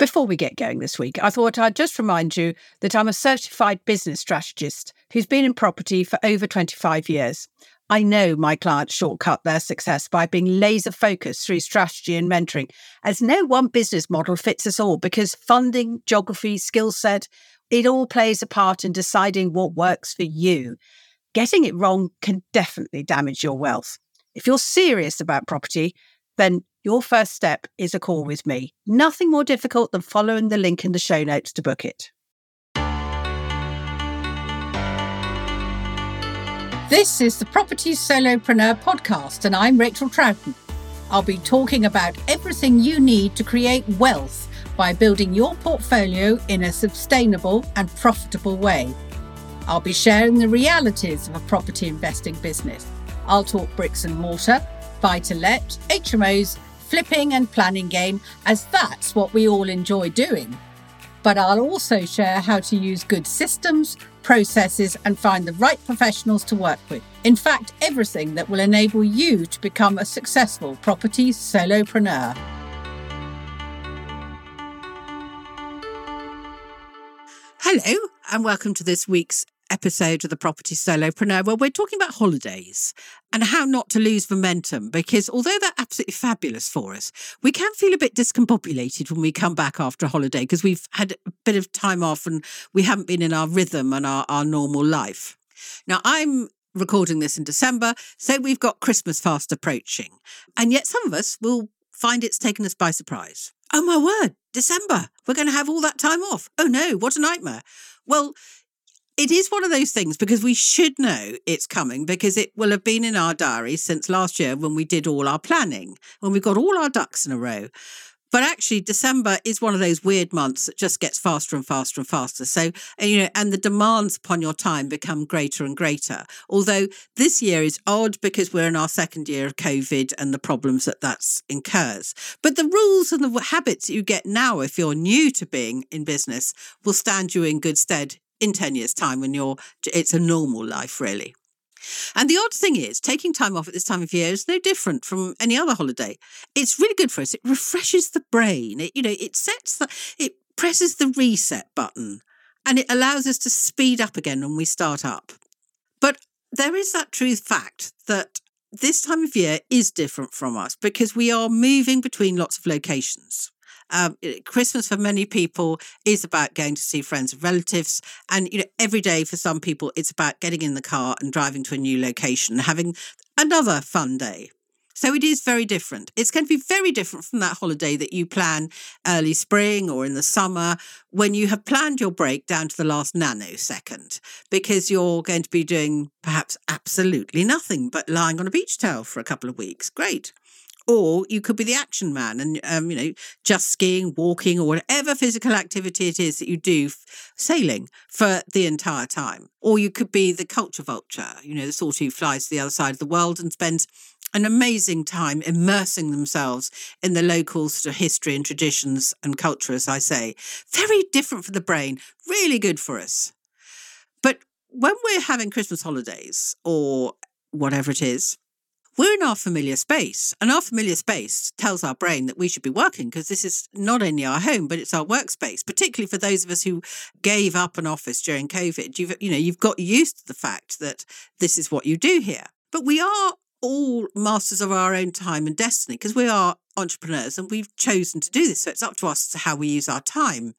Before we get going this week, I thought I'd just remind you that I'm a certified business strategist who's been in property for over 25 years. I know my clients shortcut their success by being laser focused through strategy and mentoring, as no one business model fits us all because funding, geography, skill set, it all plays a part in deciding what works for you. Getting it wrong can definitely damage your wealth. If you're serious about property, then your first step is a call with me. Nothing more difficult than following the link in the show notes to book it. This is the Property Solopreneur podcast, and I'm Rachael Troughton. I'll be talking about everything you need to create wealth by building your portfolio in a sustainable and profitable way. I'll be sharing the realities of a property investing business. I'll talk bricks and mortar, buy to let, HMOs, flipping and planning gain, as that's what we all enjoy doing. But I'll also share how to use good systems, processes, and find the right professionals to work with. In fact, everything that will enable you to become a successful property solopreneur. Hello, and welcome to this week's episode of the Property Solopreneur where we're talking about holidays and how not to lose momentum because although they're absolutely fabulous for us, we can feel a bit discombobulated when we come back after a holiday because we've had a bit of time off and we haven't been in our rhythm and our, our normal life. Now, I'm recording this in December, so we've got Christmas fast approaching. And yet some of us will find it's taken us by surprise. Oh my word, December, we're going to have all that time off. Oh no, what a nightmare. Well, it is one of those things because we should know it's coming because it will have been in our diary since last year when we did all our planning, when we got all our ducks in a row. But actually, December is one of those weird months that just gets faster and faster and faster. So, you know, and the demands upon your time become greater and greater. Although this year is odd because we're in our second year of COVID and the problems that that incurs. But the rules and the habits you get now, if you're new to being in business, will stand you in good stead in 10 years' time when you're, it's a normal life, really. And the odd thing is, taking time off at this time of year is no different from any other holiday. It's really good for us. It refreshes the brain. It, you know, it sets the, it presses the reset button and it allows us to speed up again when we start up. But there is that truth fact that this time of year is different from us because we are moving between lots of locations. Um, Christmas for many people is about going to see friends and relatives, and you know every day for some people it's about getting in the car and driving to a new location, and having another fun day. So it is very different. It's going to be very different from that holiday that you plan early spring or in the summer when you have planned your break down to the last nanosecond because you're going to be doing perhaps absolutely nothing but lying on a beach towel for a couple of weeks. Great or you could be the action man and um, you know just skiing walking or whatever physical activity it is that you do f- sailing for the entire time. Or you could be the culture vulture you know the sort who flies to the other side of the world and spends an amazing time immersing themselves in the local sort of history and traditions and culture as i say. Very different for the brain really good for us. But when we're having christmas holidays or whatever it is we're in our familiar space, and our familiar space tells our brain that we should be working because this is not only our home, but it's our workspace. Particularly for those of us who gave up an office during COVID, you've you know you've got used to the fact that this is what you do here. But we are all masters of our own time and destiny because we are entrepreneurs and we've chosen to do this. So it's up to us to how we use our time.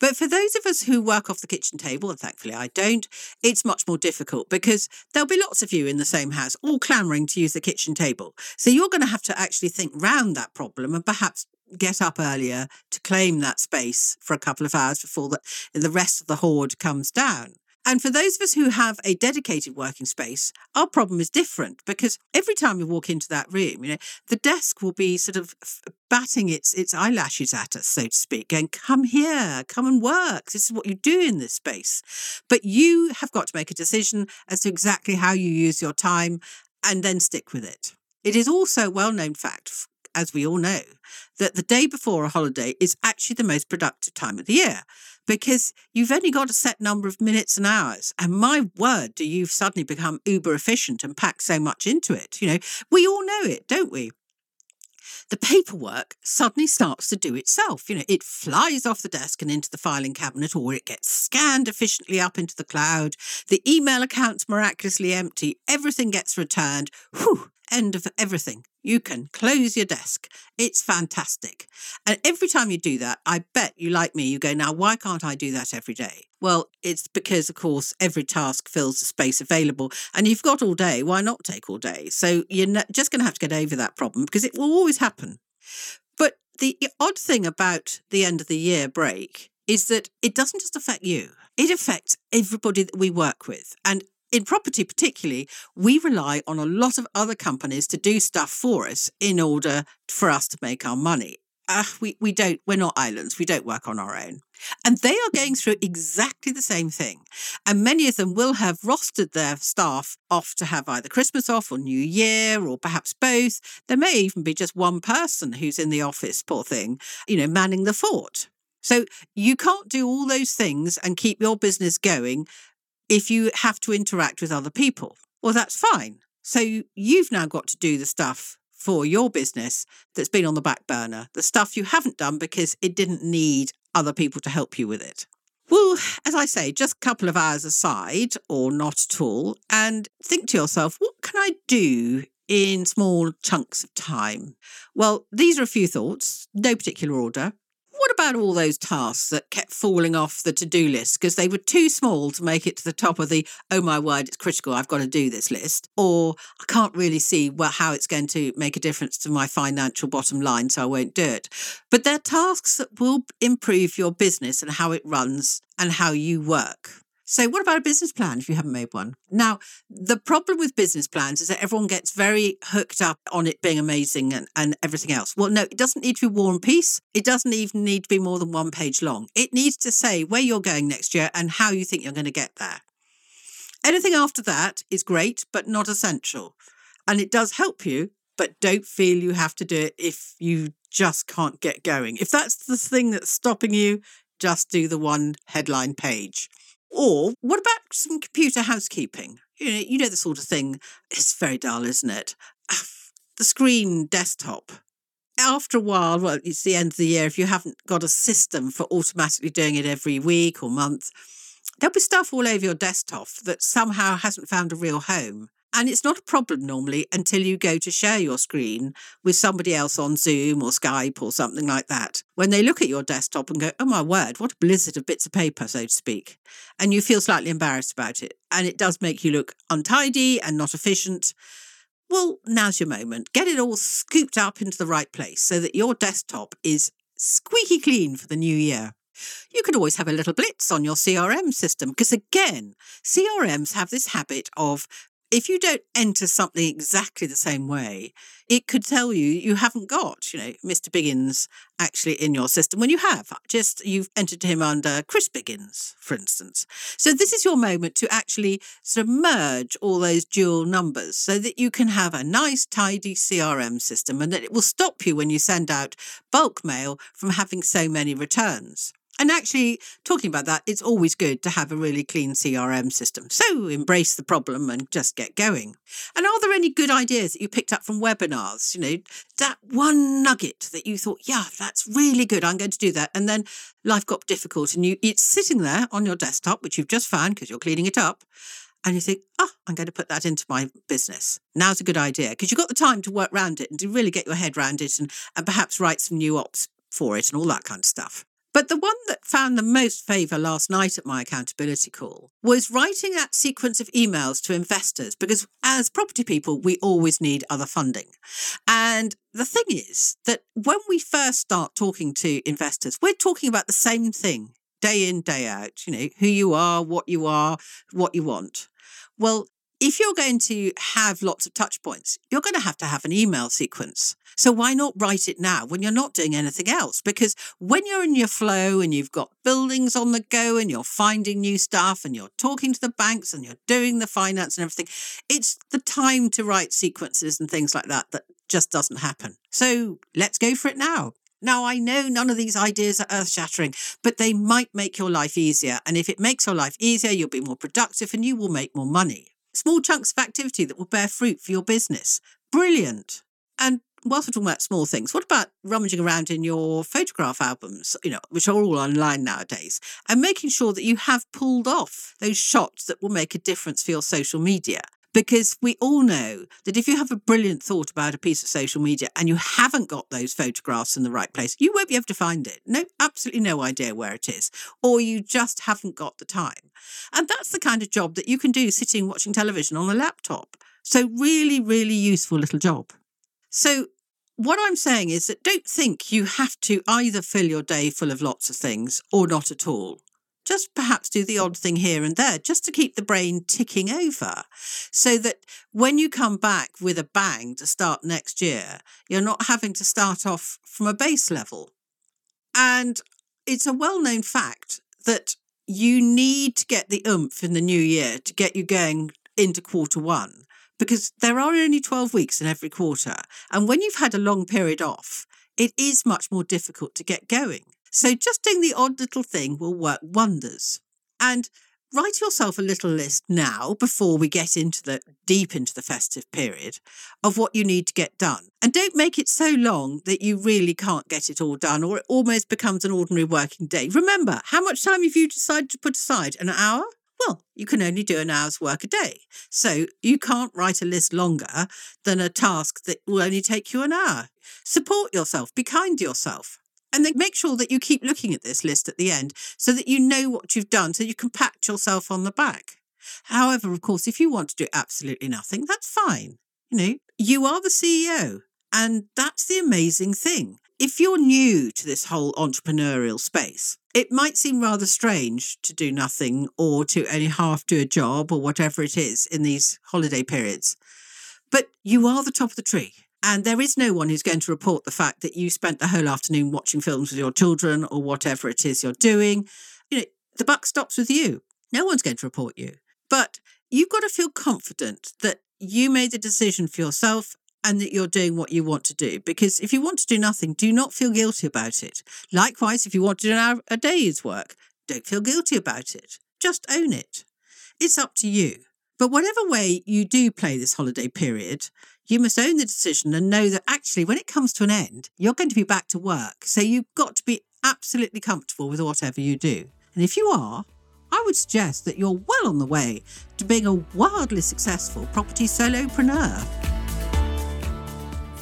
But for those of us who work off the kitchen table, and thankfully I don't, it's much more difficult because there'll be lots of you in the same house all clamoring to use the kitchen table. So you're going to have to actually think round that problem and perhaps get up earlier to claim that space for a couple of hours before the, the rest of the horde comes down. And for those of us who have a dedicated working space, our problem is different because every time we walk into that room, you know, the desk will be sort of batting its its eyelashes at us, so to speak, going, "Come here, come and work. This is what you do in this space." But you have got to make a decision as to exactly how you use your time, and then stick with it. It is also a well-known fact as we all know, that the day before a holiday is actually the most productive time of the year because you've only got a set number of minutes and hours. And my word, do you suddenly become uber efficient and pack so much into it? You know, we all know it, don't we? the paperwork suddenly starts to do itself. You know, it flies off the desk and into the filing cabinet, or it gets scanned efficiently up into the cloud. The email account's miraculously empty. Everything gets returned. Whew, end of everything. You can close your desk. It's fantastic. And every time you do that, I bet you, like me, you go, now, why can't I do that every day? Well, it's because, of course, every task fills the space available and you've got all day. Why not take all day? So you're just going to have to get over that problem because it will always happen. But the odd thing about the end of the year break is that it doesn't just affect you, it affects everybody that we work with. And in property, particularly, we rely on a lot of other companies to do stuff for us in order for us to make our money. Uh, we, we don't, we're not islands, we don't work on our own. And they are going through exactly the same thing. And many of them will have rostered their staff off to have either Christmas off or New Year or perhaps both. There may even be just one person who's in the office, poor thing, you know, manning the fort. So you can't do all those things and keep your business going if you have to interact with other people. Well, that's fine. So you've now got to do the stuff for your business that's been on the back burner, the stuff you haven't done because it didn't need other people to help you with it. Well, as I say, just a couple of hours aside or not at all, and think to yourself, what can I do in small chunks of time? Well, these are a few thoughts, no particular order what about all those tasks that kept falling off the to do list because they were too small to make it to the top of the, oh my word, it's critical, I've got to do this list? Or I can't really see well, how it's going to make a difference to my financial bottom line, so I won't do it. But they're tasks that will improve your business and how it runs and how you work. So, what about a business plan if you haven't made one? Now, the problem with business plans is that everyone gets very hooked up on it being amazing and, and everything else. Well, no, it doesn't need to be war and peace. It doesn't even need to be more than one page long. It needs to say where you're going next year and how you think you're going to get there. Anything after that is great, but not essential. And it does help you, but don't feel you have to do it if you just can't get going. If that's the thing that's stopping you, just do the one headline page. Or what about some computer housekeeping? You know, you know the sort of thing. It's very dull, isn't it? Ah, the screen desktop. After a while, well, it's the end of the year. If you haven't got a system for automatically doing it every week or month, there'll be stuff all over your desktop that somehow hasn't found a real home. And it's not a problem normally until you go to share your screen with somebody else on Zoom or Skype or something like that. When they look at your desktop and go, oh my word, what a blizzard of bits of paper, so to speak. And you feel slightly embarrassed about it. And it does make you look untidy and not efficient. Well, now's your moment. Get it all scooped up into the right place so that your desktop is squeaky clean for the new year. You could always have a little blitz on your CRM system because, again, CRMs have this habit of if you don't enter something exactly the same way, it could tell you you haven't got, you know, Mr. Biggins actually in your system when you have. Just you've entered him under Chris Biggins, for instance. So this is your moment to actually sort of merge all those dual numbers so that you can have a nice, tidy CRM system and that it will stop you when you send out bulk mail from having so many returns. And actually, talking about that, it's always good to have a really clean CRM system. So embrace the problem and just get going. And are there any good ideas that you picked up from webinars? You know, that one nugget that you thought, yeah, that's really good. I'm going to do that. And then life got difficult and you it's sitting there on your desktop, which you've just found because you're cleaning it up. And you think, oh, I'm going to put that into my business. Now's a good idea because you've got the time to work around it and to really get your head around it and, and perhaps write some new ops for it and all that kind of stuff. But the one that found the most favour last night at my accountability call was writing that sequence of emails to investors because as property people, we always need other funding. And the thing is that when we first start talking to investors, we're talking about the same thing day in, day out, you know, who you are, what you are, what you want. Well, if you're going to have lots of touch points, you're going to have to have an email sequence. So why not write it now when you're not doing anything else? Because when you're in your flow and you've got buildings on the go and you're finding new stuff and you're talking to the banks and you're doing the finance and everything, it's the time to write sequences and things like that that just doesn't happen. So let's go for it now. Now, I know none of these ideas are earth shattering, but they might make your life easier. And if it makes your life easier, you'll be more productive and you will make more money small chunks of activity that will bear fruit for your business. Brilliant. And whilst we're talking about small things, what about rummaging around in your photograph albums, you know, which are all online nowadays, and making sure that you have pulled off those shots that will make a difference for your social media? Because we all know that if you have a brilliant thought about a piece of social media and you haven't got those photographs in the right place, you won't be able to find it. No, absolutely no idea where it is. Or you just haven't got the time. And that's the kind of job that you can do sitting watching television on a laptop. So, really, really useful little job. So, what I'm saying is that don't think you have to either fill your day full of lots of things or not at all just perhaps do the odd thing here and there just to keep the brain ticking over so that when you come back with a bang to start next year, you're not having to start off from a base level. And it's a well known fact that you need to get the oomph in the new year to get you going into quarter one because there are only 12 weeks in every quarter. And when you've had a long period off, it is much more difficult to get going. So just doing the odd little thing will work wonders. And write yourself a little list now before we get into the deep into the festive period of what you need to get done. And don't make it so long that you really can't get it all done or it almost becomes an ordinary working day. Remember, how much time have you decided to put aside? An hour? Well, you can only do an hour's work a day. So you can't write a list longer than a task that will only take you an hour. Support yourself, be kind to yourself. And then make sure that you keep looking at this list at the end so that you know what you've done so you can pat yourself on the back. However, of course, if you want to do absolutely nothing, that's fine. You know, you are the CEO. And that's the amazing thing. If you're new to this whole entrepreneurial space, it might seem rather strange to do nothing or to only half do a job or whatever it is in these holiday periods. But you are the top of the tree. And there is no one who's going to report the fact that you spent the whole afternoon watching films with your children or whatever it is you're doing. You know, the buck stops with you. No one's going to report you. But you've got to feel confident that you made the decision for yourself and that you're doing what you want to do. Because if you want to do nothing, do not feel guilty about it. Likewise, if you want to do an hour a day's work, don't feel guilty about it. Just own it. It's up to you. But whatever way you do play this holiday period, you must own the decision and know that actually, when it comes to an end, you're going to be back to work. So you've got to be absolutely comfortable with whatever you do. And if you are, I would suggest that you're well on the way to being a wildly successful property solopreneur.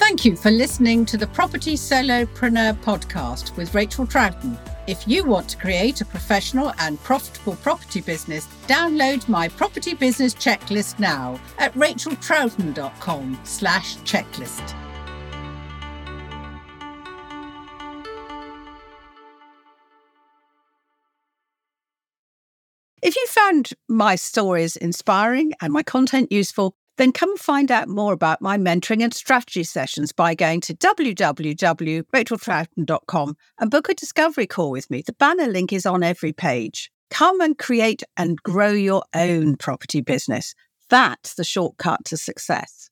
Thank you for listening to the Property Solopreneur podcast with Rachael Troughton. If you want to create a professional and profitable property business, download my property business checklist now at rachaeltroughton.com slash checklist. If you found my stories inspiring and my content useful, then come find out more about my mentoring and strategy sessions by going to www.rachaeltroughton.com and book a discovery call with me. The banner link is on every page. Come and create and grow your own property business. That's the shortcut to success.